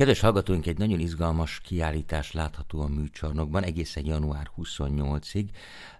Kedves hallgatóink, egy nagyon izgalmas kiállítás látható a műcsarnokban egészen január 28-ig.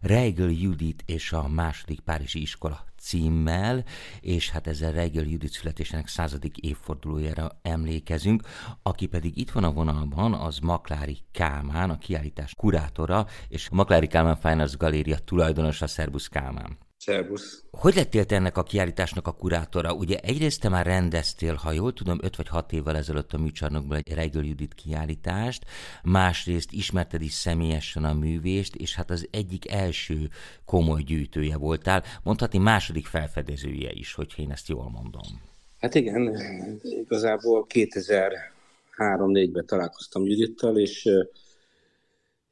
Reigel Judit és a második Párizsi iskola címmel, és hát ezzel Reigel Judit születésének századik évfordulójára emlékezünk. Aki pedig itt van a vonalban, az Maklári Kálmán, a kiállítás kurátora, és a Maklári Kálmán Fine Arts Galéria tulajdonosa, Szerbusz Kálmán. Szerbusz. Hogy lettél te ennek a kiállításnak a kurátora? Ugye egyrészt te már rendeztél, ha jól tudom, 5 vagy 6 évvel ezelőtt a műcsarnokban egy Reigel Judit kiállítást, másrészt ismerted is személyesen a művést, és hát az egyik első komoly gyűjtője voltál, mondhatni második felfedezője is, hogy én ezt jól mondom. Hát igen, igazából 2003-4-ben találkoztam Judittal, és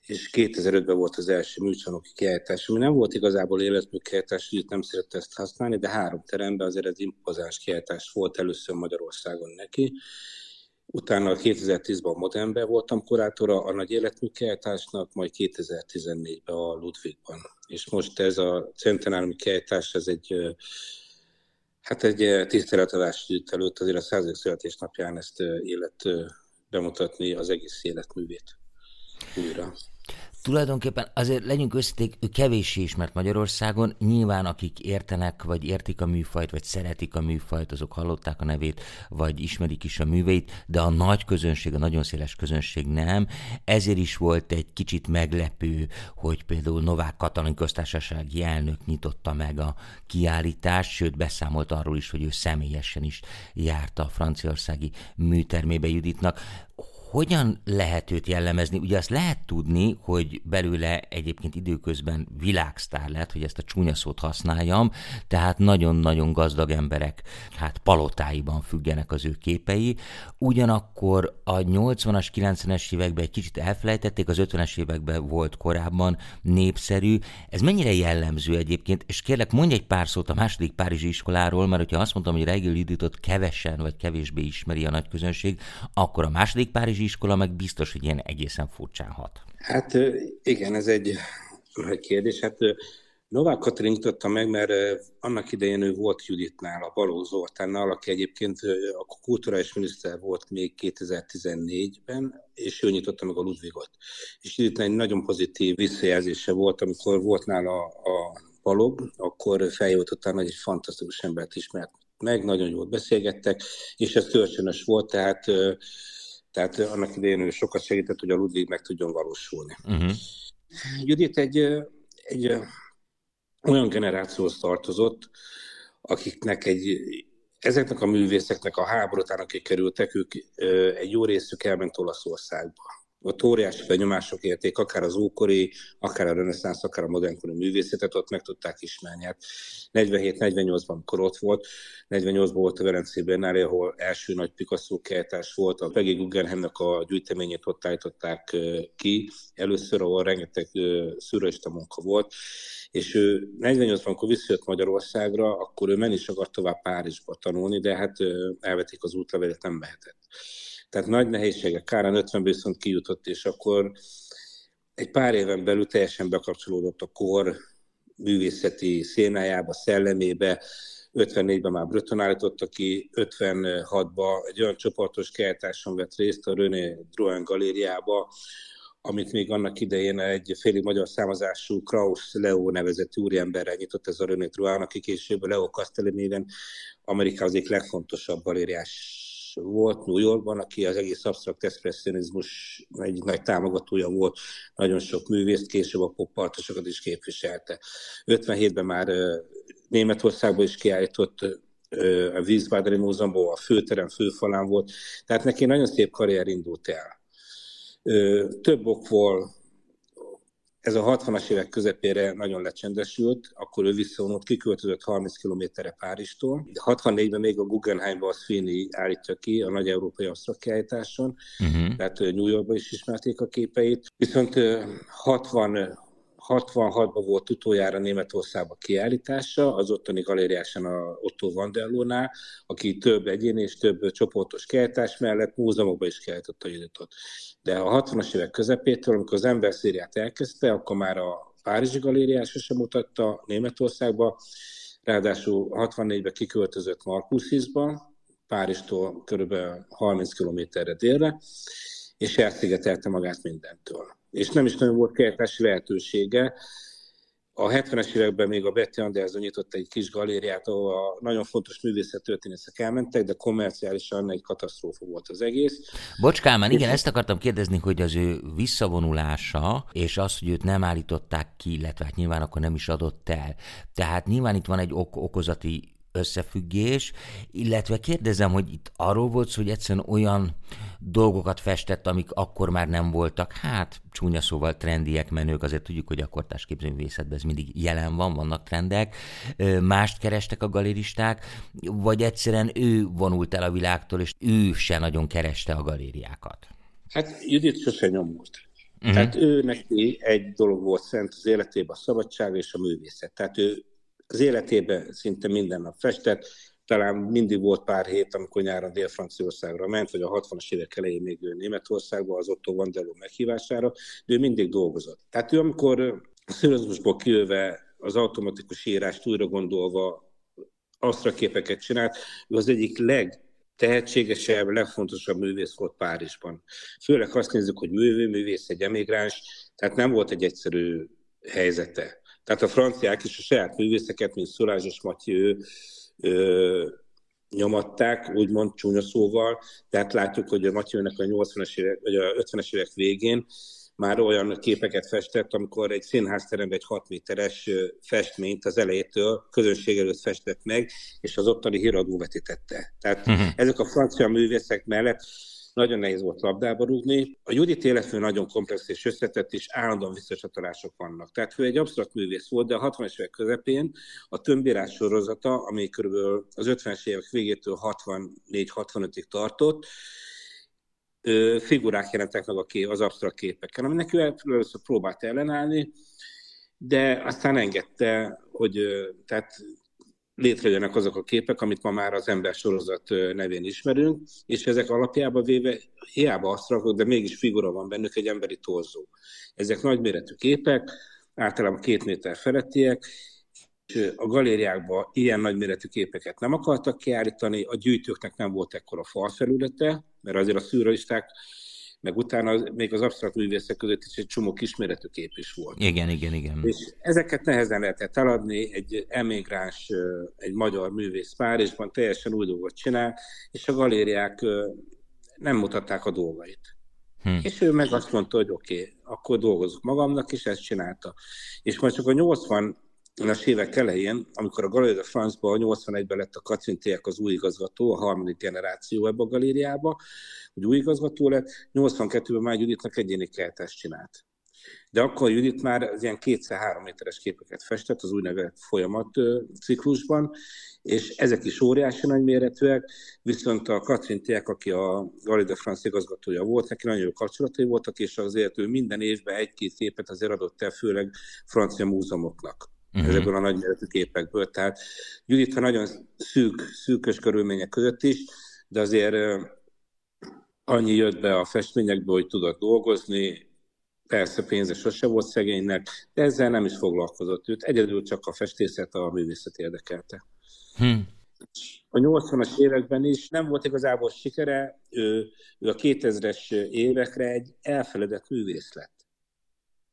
és 2005-ben volt az első műcsarnoki kiállítás, ami nem volt igazából életműkiállítás, úgy nem szerette ezt használni, de három teremben azért ez impozáns kiállítás volt először Magyarországon neki. Utána 2010-ben a Modernben voltam kurátora a nagy életműkiállításnak, majd 2014-ben a Ludwigban. És most ez a centenáriumi kiállítás, ez egy Hát egy tiszteletadás előtt azért a századik születésnapján ezt élet bemutatni az egész életművét újra tulajdonképpen azért legyünk őszinték, ő kevéssé ismert Magyarországon. Nyilván akik értenek, vagy értik a műfajt, vagy szeretik a műfajt, azok hallották a nevét, vagy ismerik is a műveit, de a nagy közönség, a nagyon széles közönség nem. Ezért is volt egy kicsit meglepő, hogy például Novák Katalin köztársasági elnök nyitotta meg a kiállítást, sőt beszámolt arról is, hogy ő személyesen is járta a franciaországi műtermébe Juditnak hogyan lehet őt jellemezni? Ugye azt lehet tudni, hogy belőle egyébként időközben világsztár lett, hogy ezt a csúnya szót használjam, tehát nagyon-nagyon gazdag emberek hát palotáiban függenek az ő képei. Ugyanakkor a 80-as, 90-es években egy kicsit elfelejtették, az 50-es években volt korábban népszerű. Ez mennyire jellemző egyébként? És kérlek, mondj egy pár szót a második Párizsi iskoláról, mert hogyha azt mondtam, hogy Reigel Juditot kevesen vagy kevésbé ismeri a nagy közönség, akkor a második Párizsi Párizsi iskola meg biztos, hogy ilyen egészen furcsán hat. Hát igen, ez egy nagy kérdés. Hát Novák Katalin nyitotta meg, mert annak idején ő volt Juditnál, a Baló Zoltánnal, aki egyébként a kulturális miniszter volt még 2014-ben, és ő nyitotta meg a Ludvigot. És Juditnál egy nagyon pozitív visszajelzése volt, amikor volt nála a Balog, akkor felhívott utána, hogy egy fantasztikus embert ismert meg, nagyon jól beszélgettek, és ez kölcsönös volt, tehát tehát annak idején ő sokat segített, hogy a Ludwig meg tudjon valósulni. Uh-huh. Judit egy, egy olyan generációhoz tartozott, akiknek egy, ezeknek a művészeknek a háború után, akik kerültek, ők egy jó részük elment Olaszországba ott óriási benyomások érték, akár az ókori, akár a reneszánsz, akár a modernkori művészetet, ott meg tudták ismerni. Hát 47-48-ban, amikor ott volt, 48-ban volt a Verencé Bernári, ahol első nagy Picasso keltás volt, a Peggy Guggenheimnek a gyűjteményét ott állították ki, először, ahol rengeteg szürrealista munka volt, és ő 48-ban, amikor visszajött Magyarországra, akkor ő menni is akart tovább Párizsba tanulni, de hát elvetik az útlevelet, nem mehetett. Tehát nagy nehézségek, Kárán 50 viszont kijutott, és akkor egy pár éven belül teljesen bekapcsolódott a kor művészeti szénájába, szellemébe, 54-ben már Bröton állította ki, 56-ban egy olyan csoportos kiállításon vett részt a René Drouin galériába, amit még annak idején egy félig magyar számozású Kraus Leo nevezetű úriemberrel nyitott ez a René Drouin, aki később Leo néven Amerika az egyik legfontosabb galériás volt New Yorkban, aki az egész absztrakt expressionizmus egy nagy támogatója volt, nagyon sok művészt, később a popartosokat is képviselte. 57-ben már Németországban is kiállított a Wiesbadeni Múzeumban, a főterem főfalán volt, tehát neki nagyon szép karrier indult el. Több okból ez a 60-as évek közepére nagyon lecsendesült, akkor ő visszavonult, kiköltözött 30 kilométerre Párizstól. 64-ben még a Guggenheimba a Sweeney állítja ki a nagy európai absztrakt kiállításon, uh-huh. tehát New Yorkban is ismerték a képeit. Viszont 60 66-ban volt utoljára Németországban kiállítása, az ottani galériáson a Otto Vanderlónál, aki több egyén és több csoportos kiállítás mellett múzeumokba is kiállította a juditot. De a 60-as évek közepétől, amikor az ember szériát elkezdte, akkor már a Párizsi galériása sem mutatta Németországba, ráadásul 64-ben kiköltözött Markuszizba, Párizstól kb. 30 kilométerre délre, és elszigetelte magát mindentől. És nem is nagyon volt kiállítási lehetősége, a 70-es években még a Betty Anderson nyitott egy kis galériát, ahol a nagyon fontos művészettörténészek elmentek, de komerciálisan egy katasztrófa volt az egész. Bocs Kálmán, igen, ezt akartam kérdezni, hogy az ő visszavonulása, és az, hogy őt nem állították ki, illetve hát nyilván akkor nem is adott el. Tehát nyilván itt van egy ok- okozati összefüggés, illetve kérdezem, hogy itt arról volt hogy egyszerűen olyan dolgokat festett, amik akkor már nem voltak, hát csúnya szóval trendiek, menők, azért tudjuk, hogy a kortás képzőművészetben ez mindig jelen van, vannak trendek, mást kerestek a galéristák, vagy egyszerűen ő vonult el a világtól, és ő se nagyon kereste a galériákat. Hát Judit sose nyomult. Uh-huh. Tehát ő neki egy dolog volt szent az életében, a szabadság és a művészet. Tehát ő az életében szinte minden nap festett, talán mindig volt pár hét, amikor nyáron Dél-Franciaországra ment, vagy a 60-as évek elején még ő Németországba, az Otto Vandeló meghívására, de ő mindig dolgozott. Tehát ő amikor a szülőzmusból kijöve az automatikus írást újra gondolva asztra képeket csinált, ő az egyik leg tehetségesebb, legfontosabb művész volt Párizsban. Főleg azt nézzük, hogy művő, művész, egy emigráns, tehát nem volt egy egyszerű helyzete. Tehát a franciák is a saját művészeket, mint Szolázs és ö, nyomatták, úgymond csúnya szóval, tehát látjuk, hogy a Matyőnek a 80-as évek, vagy a 50-es évek végén már olyan képeket festett, amikor egy színházteremben egy 6 méteres festményt az elejétől közönség előtt festett meg, és az ottani híradó vetítette. Tehát uh-huh. ezek a francia művészek mellett nagyon nehéz volt labdába rúgni. A Judit életmű nagyon komplex és összetett, és állandóan visszacsatolások vannak. Tehát ő egy absztrakt művész volt, de a 60-es évek közepén a tömbírás sorozata, ami kb. az 50-es évek végétől 64-65-ig tartott, figurák jelentek meg a kép, az absztrakt képeken, aminek ő először próbált ellenállni, de aztán engedte, hogy tehát létrejönnek azok a képek, amit ma már az ember sorozat nevén ismerünk, és ezek alapjában véve hiába asztrakok, de mégis figura van bennük egy emberi torzó. Ezek nagyméretű képek, általában két méter felettiek, a galériákban ilyen nagyméretű képeket nem akartak kiállítani, a gyűjtőknek nem volt ekkora falfelülete, mert azért a szűralisták meg utána még az absztrakt művészek között is egy csomó kisméretű kép is volt. Igen, igen, igen. És ezeket nehezen lehetett eladni, egy emigráns, egy magyar művész Párizsban teljesen új dolgot csinál, és a galériák nem mutatták a dolgait. Hm. És ő meg azt mondta, hogy oké, okay, akkor dolgozok magamnak, és ezt csinálta. És majd csak a 80 as évek elején, amikor a Galéria de France-ban 81-ben lett a Kacintiek az új igazgató, a harmadik generáció ebbe a galériába, hogy új igazgató lett, 82-ben már Juditnak egyéni keltást csinált. De akkor Judit már az ilyen kétszer-három méteres képeket festett az úgynevezett folyamat ciklusban, és ezek is óriási nagyméretűek, viszont a Katrin Tiek, aki a Galerie de France igazgatója volt, neki nagyon jó kapcsolatai voltak, és azért ő minden évben egy-két képet azért adott el, főleg francia múzeumoknak uh-huh. ezekből a nagyméretű képekből. Tehát Judit a nagyon szűk, szűkös körülmények között is, de azért annyi jött be a festményekből, hogy tudott dolgozni, persze pénze sose volt szegénynek, de ezzel nem is foglalkozott őt, egyedül csak a festészet, a művészet érdekelte. Hmm. A 80-as években is nem volt igazából sikere, ő, ő a 2000-es évekre egy elfeledett művész lett.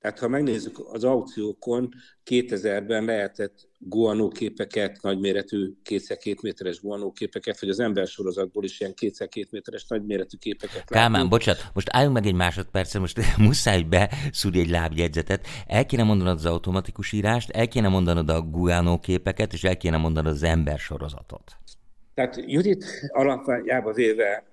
Tehát ha megnézzük az aukciókon, 2000-ben lehetett guanó képeket, nagyméretű 2x2 méteres guanó képeket, vagy az ember sorozatból is ilyen 2x2 méteres nagyméretű képeket. Kálmán, bocsánat, most álljunk meg egy másodpercre, most muszáj beszúrni egy lábjegyzetet. El kéne mondanod az automatikus írást, el kéne mondanod a guanó képeket, és el kéne mondanod az ember sorozatot. Tehát Judit alapjában véve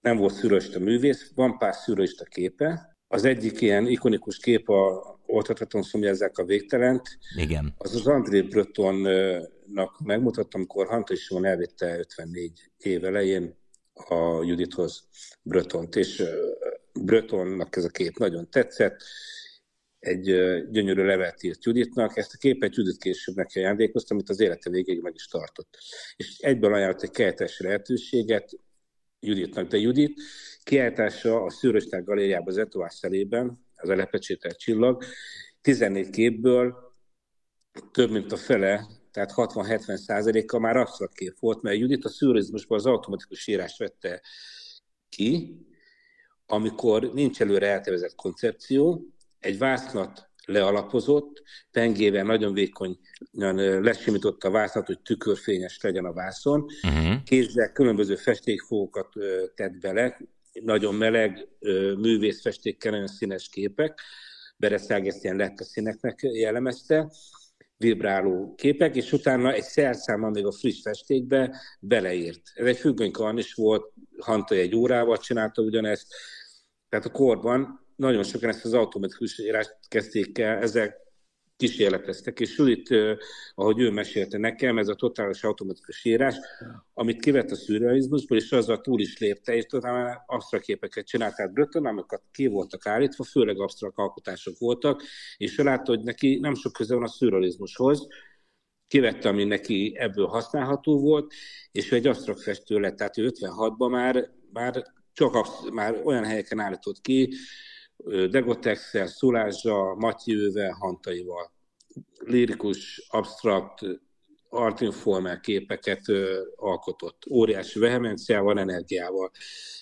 nem volt szűrőista művész, van pár szűrőista képe, az egyik ilyen ikonikus kép a Oltathatóan szomjázzák a végtelent. Igen. Az az André Bretonnak megmutattam, amikor Hanta Simon elvitte 54 év elején a Judithoz Bretont, és Bretonnak ez a kép nagyon tetszett, egy gyönyörű levelet írt Juditnak, ezt a képet Judit később neki ajándékoztam, amit az élete végéig meg is tartott. És egyből ajánlott egy keltes lehetőséget Juditnak, de Judit kiállítása a Szűrösták galériában az Etoás szelében, az a lepecsételt csillag, 14 képből több mint a fele, tehát 60-70 százaléka már absztrakt kép volt, mert Judit a szürrealizmusban az automatikus írást vette ki, amikor nincs előre eltevezett koncepció, egy vásznat lealapozott, pengével nagyon vékony lesimította a vásznat, hogy tükörfényes legyen a vászon, uh-huh. kézzel különböző festékfogokat tett bele, nagyon meleg művészfestékkel, nagyon színes képek, Bereszág ezt ilyen a színeknek jellemezte, vibráló képek, és utána egy szerszámmal még a friss festékbe beleírt. Ez egy függönykarn is volt, Hanta egy órával csinálta ugyanezt, tehát a korban nagyon sokan ezt az automatikus írást kezdték el, ezek kísérleteztek, és Judit, ahogy ő mesélte nekem, ez a totális automatikus írás, amit kivett a szürrealizmusból, és azzal túl is lépte, és talán absztrakt képeket csinált, tehát Bröton, amiket ki voltak állítva, főleg absztrakt alkotások voltak, és ő látta, hogy neki nem sok köze van a szürrealizmushoz, kivette, ami neki ebből használható volt, és ő egy absztrakt festő lett, tehát ő 56-ban már, már csak már olyan helyeken állított ki, Degotexel, Szulázsa, Matyővel, Hantaival. Lirikus, absztrakt, artinformál képeket alkotott. Óriási vehemenciával, energiával.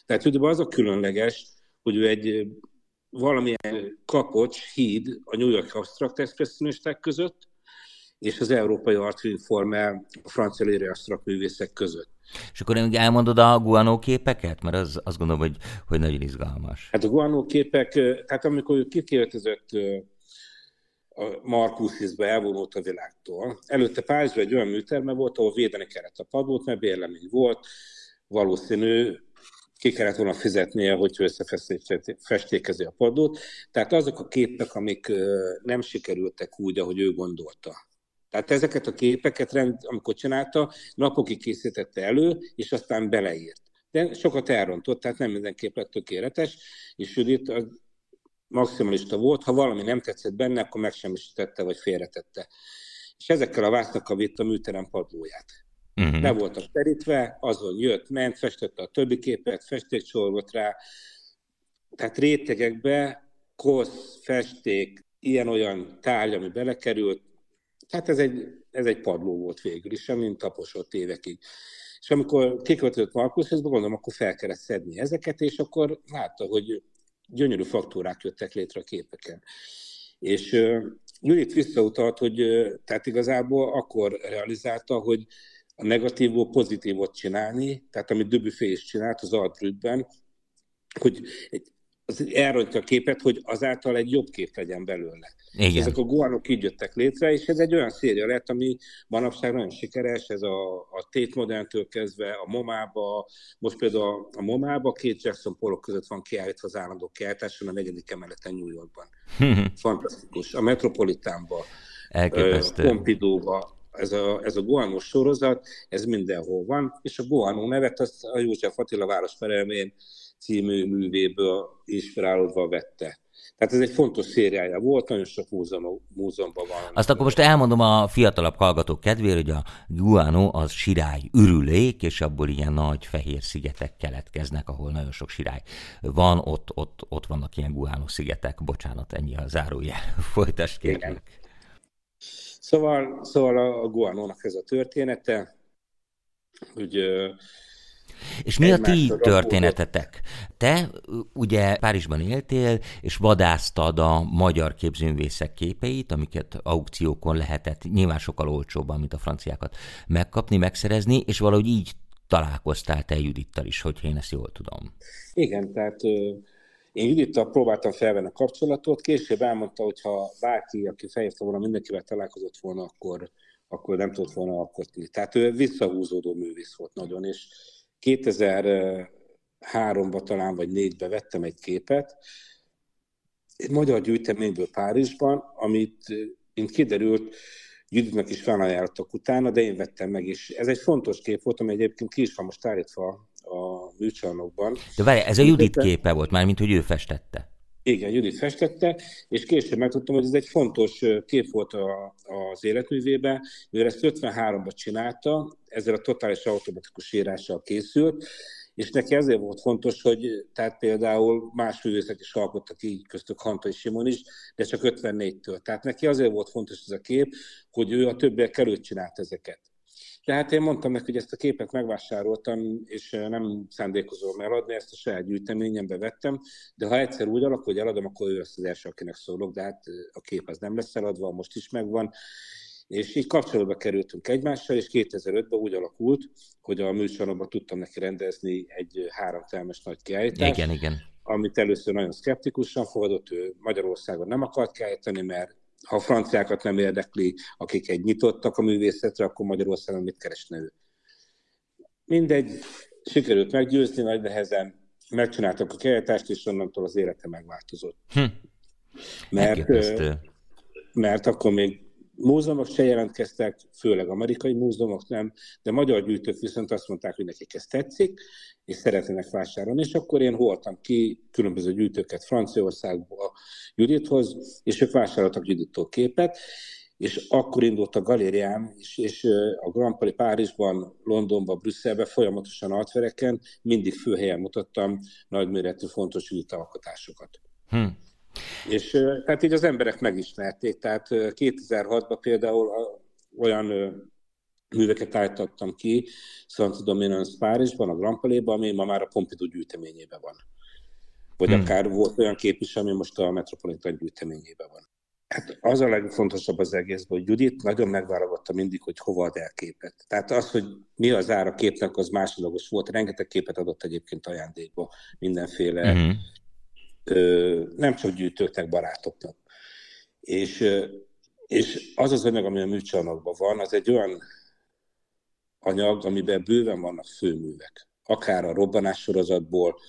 Tehát ugye az a különleges, hogy ő egy valamilyen kapocs, híd a New York absztrakt expressionisták között, és az európai artinformál a francia léri absztrakt művészek között. És akkor még elmondod a guanó képeket? Mert az, azt gondolom, hogy, hogy nagyon izgalmas. Hát a guanó képek, tehát amikor ő kiköltözött a Markusisba elvonult a világtól. Előtte Párizsban egy olyan műterme volt, ahol védeni kellett a padlót, mert bérlemény volt. Valószínű, ki kellett volna fizetnie, hogy összefestékezi a padlót. Tehát azok a képek, amik nem sikerültek úgy, ahogy ő gondolta. Tehát ezeket a képeket, rend, amikor csinálta, napokig készítette elő, és aztán beleírt. De sokat elrontott, tehát nem mindenképp lett tökéletes, és Judit az maximalista volt, ha valami nem tetszett benne, akkor megsemmisítette, vagy félretette. És ezekkel a vásznakkal vitt a műterem padlóját. Uh-huh. Le voltak terítve, azon jött, ment, festette a többi képet, festékcsorgott rá. Tehát rétegekbe kosz, festék, ilyen-olyan tárgy, ami belekerült, Hát ez egy, ez egy padló volt végül is, amin taposott évekig. És amikor kiköltött Markushoz, gondolom, akkor fel kellett szedni ezeket, és akkor látta, hogy gyönyörű faktúrák jöttek létre a képeken. És uh, Judit visszautalt, hogy tehát igazából akkor realizálta, hogy a negatívból pozitívot csinálni, tehát amit Dubuffet is csinált az Altrüdben, hogy egy az elrontja a képet, hogy azáltal egy jobb kép legyen belőle. Igen. Ezek a guanok így jöttek létre, és ez egy olyan széria lett, ami manapság nagyon sikeres, ez a, a Tate Modern-től kezdve a Momába, most például a, a Momába két Jackson Pollock között van kiállítva az állandó kiállításon a negyedik emeleten New Yorkban. Fantasztikus. A Metropolitánba, Elképesztő. Pompidóba, ez a, ez a Guanó sorozat, ez mindenhol van, és a Guanó nevet azt a József Attila városperelmén című művéből inspirálódva vette. Tehát ez egy fontos szériája volt, nagyon sok múzeum, múzeumban van. Azt akkor most elmondom a fiatalabb hallgatók kedvére, hogy a guano az sirály ürülék, és abból ilyen nagy fehér szigetek keletkeznek, ahol nagyon sok sirály van, ott, ott, ott vannak ilyen guano szigetek. Bocsánat, ennyi a zárójel. Folytasd kérlek. Szóval, szóval a guanónak ez a története, hogy és mi a ti történetetek? Te ugye Párizsban éltél, és vadásztad a magyar képzőművészek képeit, amiket aukciókon lehetett nyilván sokkal olcsóbban, mint a franciákat megkapni, megszerezni, és valahogy így találkoztál te Judittal is, hogy én ezt jól tudom. Igen, tehát én Judittal próbáltam felvenni a kapcsolatot, később elmondta, hogy ha bárki, aki felhívta volna, mindenkivel találkozott volna, akkor, akkor nem tudott volna alkotni. Tehát ő visszahúzódó művész volt nagyon, és 2003-ban talán, vagy 4-ben vettem egy képet, egy magyar gyűjteményből Párizsban, amit, mint kiderült, Juditnak is felajánlottak utána, de én vettem meg, és ez egy fontos kép volt, ami egyébként ki is van most állítva a műcsarnokban. De várj, ez a Judit képe volt már, mint hogy ő festette. Igen, Judit festette, és később megtudtam, hogy ez egy fontos kép volt a, az életművében, mivel ezt 53-ban csinálta, ezzel a totális automatikus írással készült, és neki ezért volt fontos, hogy tehát például más művészek is alkottak így, köztük Hanta és Simon is, de csak 54-től. Tehát neki azért volt fontos ez a kép, hogy ő a többiek előtt csinált ezeket. Tehát én mondtam neki, hogy ezt a képet megvásároltam, és nem szándékozom eladni, ezt a saját gyűjteményembe vettem, de ha egyszer úgy alakul, hogy eladom, akkor ő lesz az első, akinek szólok, de hát a kép az nem lesz eladva, most is megvan. És így kapcsolatba kerültünk egymással, és 2005-ben úgy alakult, hogy a műsoromban tudtam neki rendezni egy háromtelmes nagy kiállítást. Igen, igen. Amit először nagyon szkeptikusan fogadott, ő Magyarországon nem akart kiállítani, mert ha a franciákat nem érdekli, akik egy nyitottak a művészetre, akkor Magyarországon mit keresne ő? Mindegy, sikerült meggyőzni nagy nehezen, megcsináltak a kiállítást, és onnantól az élete megváltozott. Hm. Mert, mert akkor még múzeumok se jelentkeztek, főleg amerikai múzeumok nem, de magyar gyűjtők viszont azt mondták, hogy nekik ez tetszik, és szeretnének vásárolni, és akkor én voltam ki különböző gyűjtőket Franciaországba Judithoz, és ők vásároltak Judittól képet, és akkor indult a galériám, és, és a Grand Prix Párizsban, Londonban, Brüsszelben folyamatosan altvereken mindig főhelyen mutattam nagyméretű fontos alkotásokat. Hm. És tehát így az emberek megismerték. Tehát 2006-ban például olyan műveket állítottam ki Szent Dominance Párizsban, a Grand Palais-ban, ami ma már a Pompidou gyűjteményében van. Vagy hmm. akár volt olyan kép is, ami most a Metropolitan gyűjteményében van. Hát az a legfontosabb az egészben, hogy Judit nagyon megválogatta mindig, hogy hova ad el képet. Tehát az, hogy mi az ára képnek, az másodlagos volt. Rengeteg képet adott egyébként ajándékba, mindenféle mm-hmm nem csak gyűjtőknek, barátoknak. És, és az az anyag, ami a műcsarnokban van, az egy olyan anyag, amiben bőven vannak főművek. Akár a robbanás sorozatból,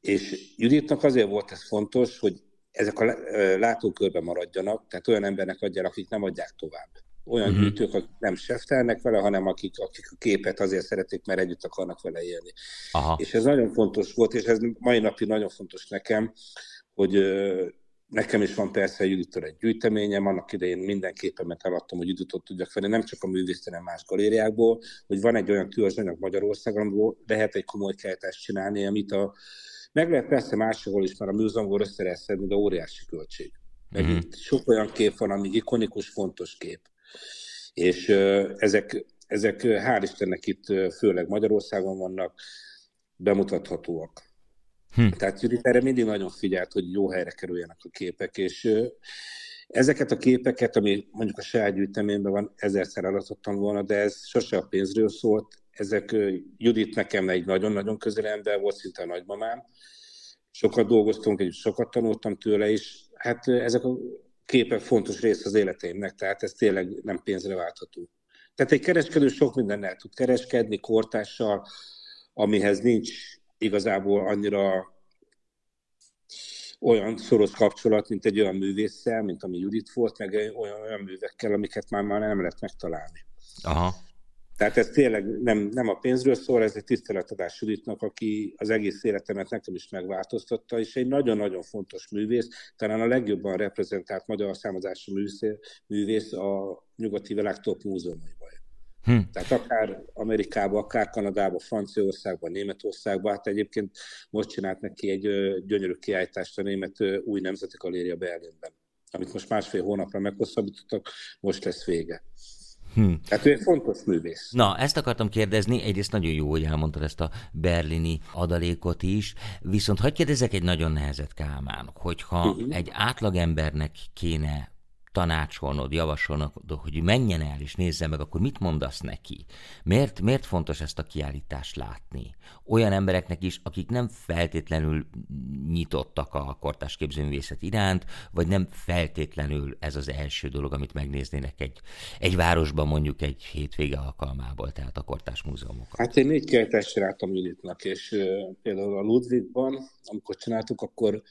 és Juditnak azért volt ez fontos, hogy ezek a látókörben maradjanak, tehát olyan embernek adjanak, akik nem adják tovább olyan uh-huh. gyűjtők, akik nem seftelnek vele, hanem akik, akik a képet azért szeretik, mert együtt akarnak vele élni. Aha. És ez nagyon fontos volt, és ez mai napig nagyon fontos nekem, hogy Nekem is van persze Judittól egy gyűjteményem, annak idején mindenképpen mert eladtam, hogy Juditot tudjak venni, nem csak a művész, hanem más galériákból, hogy van egy olyan anyag Magyarországon, ahol lehet egy komoly keltást csinálni, amit a, meg lehet persze máshol is, mert a múzeumból össze lehet szedni, de óriási költség. Meg uh-huh. itt sok olyan kép van, ami ikonikus, fontos kép. És ezek, ezek hál' Istennek itt főleg Magyarországon vannak, bemutathatóak. Hm. Tehát Judit erre mindig nagyon figyelt, hogy jó helyre kerüljenek a képek, és ezeket a képeket, ami mondjuk a saját gyűjteményben van, ezerszer eladhattam volna, de ez sose a pénzről szólt. Ezek Judit nekem egy nagyon-nagyon közeli ember volt, szinte a nagymamám. Sokat dolgoztunk, és sokat tanultam tőle, és hát ezek a képek fontos része az életeimnek, tehát ez tényleg nem pénzre váltható. Tehát egy kereskedő sok mindennel tud kereskedni, kortással, amihez nincs igazából annyira olyan szoros kapcsolat, mint egy olyan művésszel, mint ami Judit volt, meg olyan, olyan művekkel, amiket már, már nem lehet megtalálni. Aha. Tehát ez tényleg nem, nem a pénzről szól, ez egy tiszteletadás Juditnak, aki az egész életemet nekem is megváltoztatta, és egy nagyon-nagyon fontos művész, talán a legjobban reprezentált magyar művész, művész a nyugati világ top múzeumaiban. Hm. Tehát akár Amerikában, akár Kanadában, Franciaországban, Németországban, hát egyébként most csinált neki egy gyönyörű kiállítást a Német Új Nemzeti Galéria Berlinben, amit most másfél hónapra meghosszabbítottak, most lesz vége. Hm. Tehát ő egy fontos művész. Na, ezt akartam kérdezni, egyrészt nagyon jó, hogy elmondtad ezt a berlini adalékot is, viszont hagyd kérdezek egy nagyon nehezet, Kálmán, hogyha uh-huh. egy átlagembernek kéne tanácsolnod, javasolnod, hogy menjen el és nézze meg, akkor mit mondasz neki? Miért, miért fontos ezt a kiállítást látni? Olyan embereknek is, akik nem feltétlenül nyitottak a kortás képzőművészet iránt, vagy nem feltétlenül ez az első dolog, amit megnéznének egy, egy városban mondjuk egy hétvége alkalmából, tehát a kortás múzeumokat. Hát én négy kiállítást láttam Juditnak, és például a Ludwigban, amikor csináltuk, akkor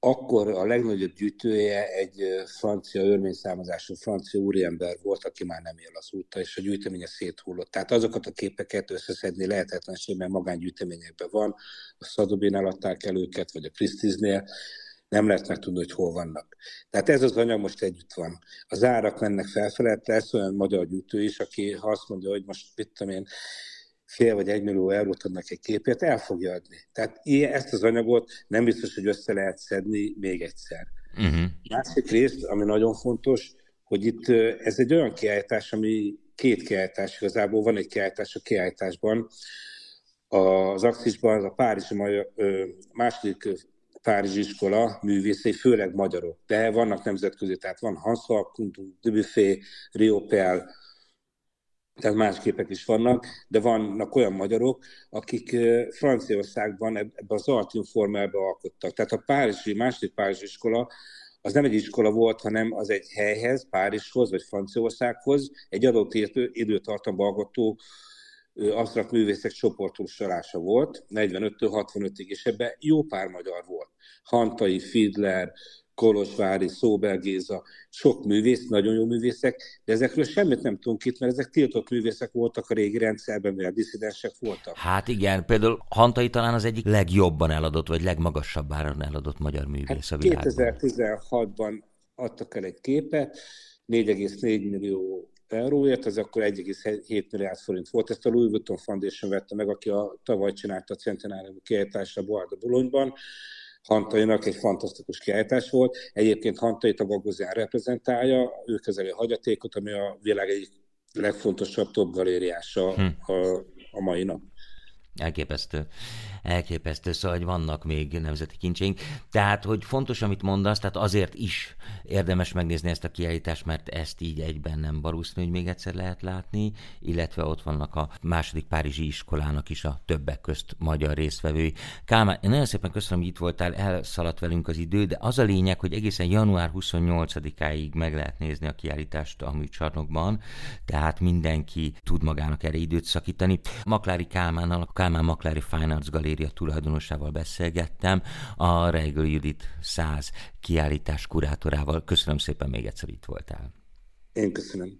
akkor a legnagyobb gyűjtője egy francia örményszámozású francia úriember volt, aki már nem él az úta, és a gyűjteménye széthullott. Tehát azokat a képeket összeszedni lehetetlenség, mert magángyűjteményekben van, a Szadobin adták el őket, vagy a Christie's-nél, nem lehet megtudni, hogy hol vannak. Tehát ez az anyag most együtt van. Az árak mennek felfelé, lesz olyan magyar gyűjtő is, aki ha azt mondja, hogy most mit tudom én, fél vagy egy millió eurót adnak egy képért, el fogja adni. Tehát ilyen, ezt az anyagot nem biztos, hogy össze lehet szedni még egyszer. Uh-huh. Másik rész, ami nagyon fontos, hogy itt ez egy olyan kiállítás, ami két kiállítás igazából, van egy kiállítás a kiállításban, az Axisban az a Párizsi második Párizsi iskola művészei, főleg magyarok, de vannak nemzetközi, tehát van Hans Kuntung, Dubuffet, Riopel, tehát más képek is vannak, de vannak olyan magyarok, akik Franciaországban ebbe az Artium formába alkottak. Tehát a Párizsi, második Párizsi iskola az nem egy iskola volt, hanem az egy helyhez, Párizshoz vagy Franciaországhoz egy adott időtartamban alkotó absztrakt művészek csoportosulása volt, 45-től 65-ig, és ebben jó pár magyar volt. Hantai, Fiedler, Kolozsvári, Szóbel Géza, sok művész, nagyon jó művészek, de ezekről semmit nem tudunk itt, mert ezek tiltott művészek voltak a régi rendszerben, mert diszidensek voltak. Hát igen, például Hantai talán az egyik legjobban eladott, vagy legmagasabb áron eladott magyar művész hát a világban. 2016-ban adtak el egy képet, 4,4 millió euróért, az akkor 1,7 milliárd forint volt. Ezt a Louis Vuitton Foundation vette meg, aki a tavaly csinálta a centenárium kiállításra Boarda Bolonyban. Hantainak egy fantasztikus kiállítás volt. Egyébként Hantait a Bagozán reprezentálja, ő kezeli a hagyatékot, ami a világ egyik legfontosabb top galériása hm. a, a mai nap. Elképesztő. Elképesztő, szóval, hogy vannak még nemzeti kincsénk. Tehát, hogy fontos, amit mondasz, tehát azért is érdemes megnézni ezt a kiállítást, mert ezt így egyben nem valószínű, hogy még egyszer lehet látni, illetve ott vannak a második Párizsi iskolának is a többek közt magyar résztvevői. Kálmán, én nagyon szépen köszönöm, hogy itt voltál, elszaladt velünk az idő, de az a lényeg, hogy egészen január 28-áig meg lehet nézni a kiállítást a műcsarnokban, tehát mindenki tud magának erre időt szakítani. Maklári Kálmánnal, a Kálmán Maklári Fine Arts Galéria tulajdonosával beszélgettem, a Reigl Judit 100 kiállítás kurátorával. Köszönöm szépen még egyszer itt voltál. Én köszönöm.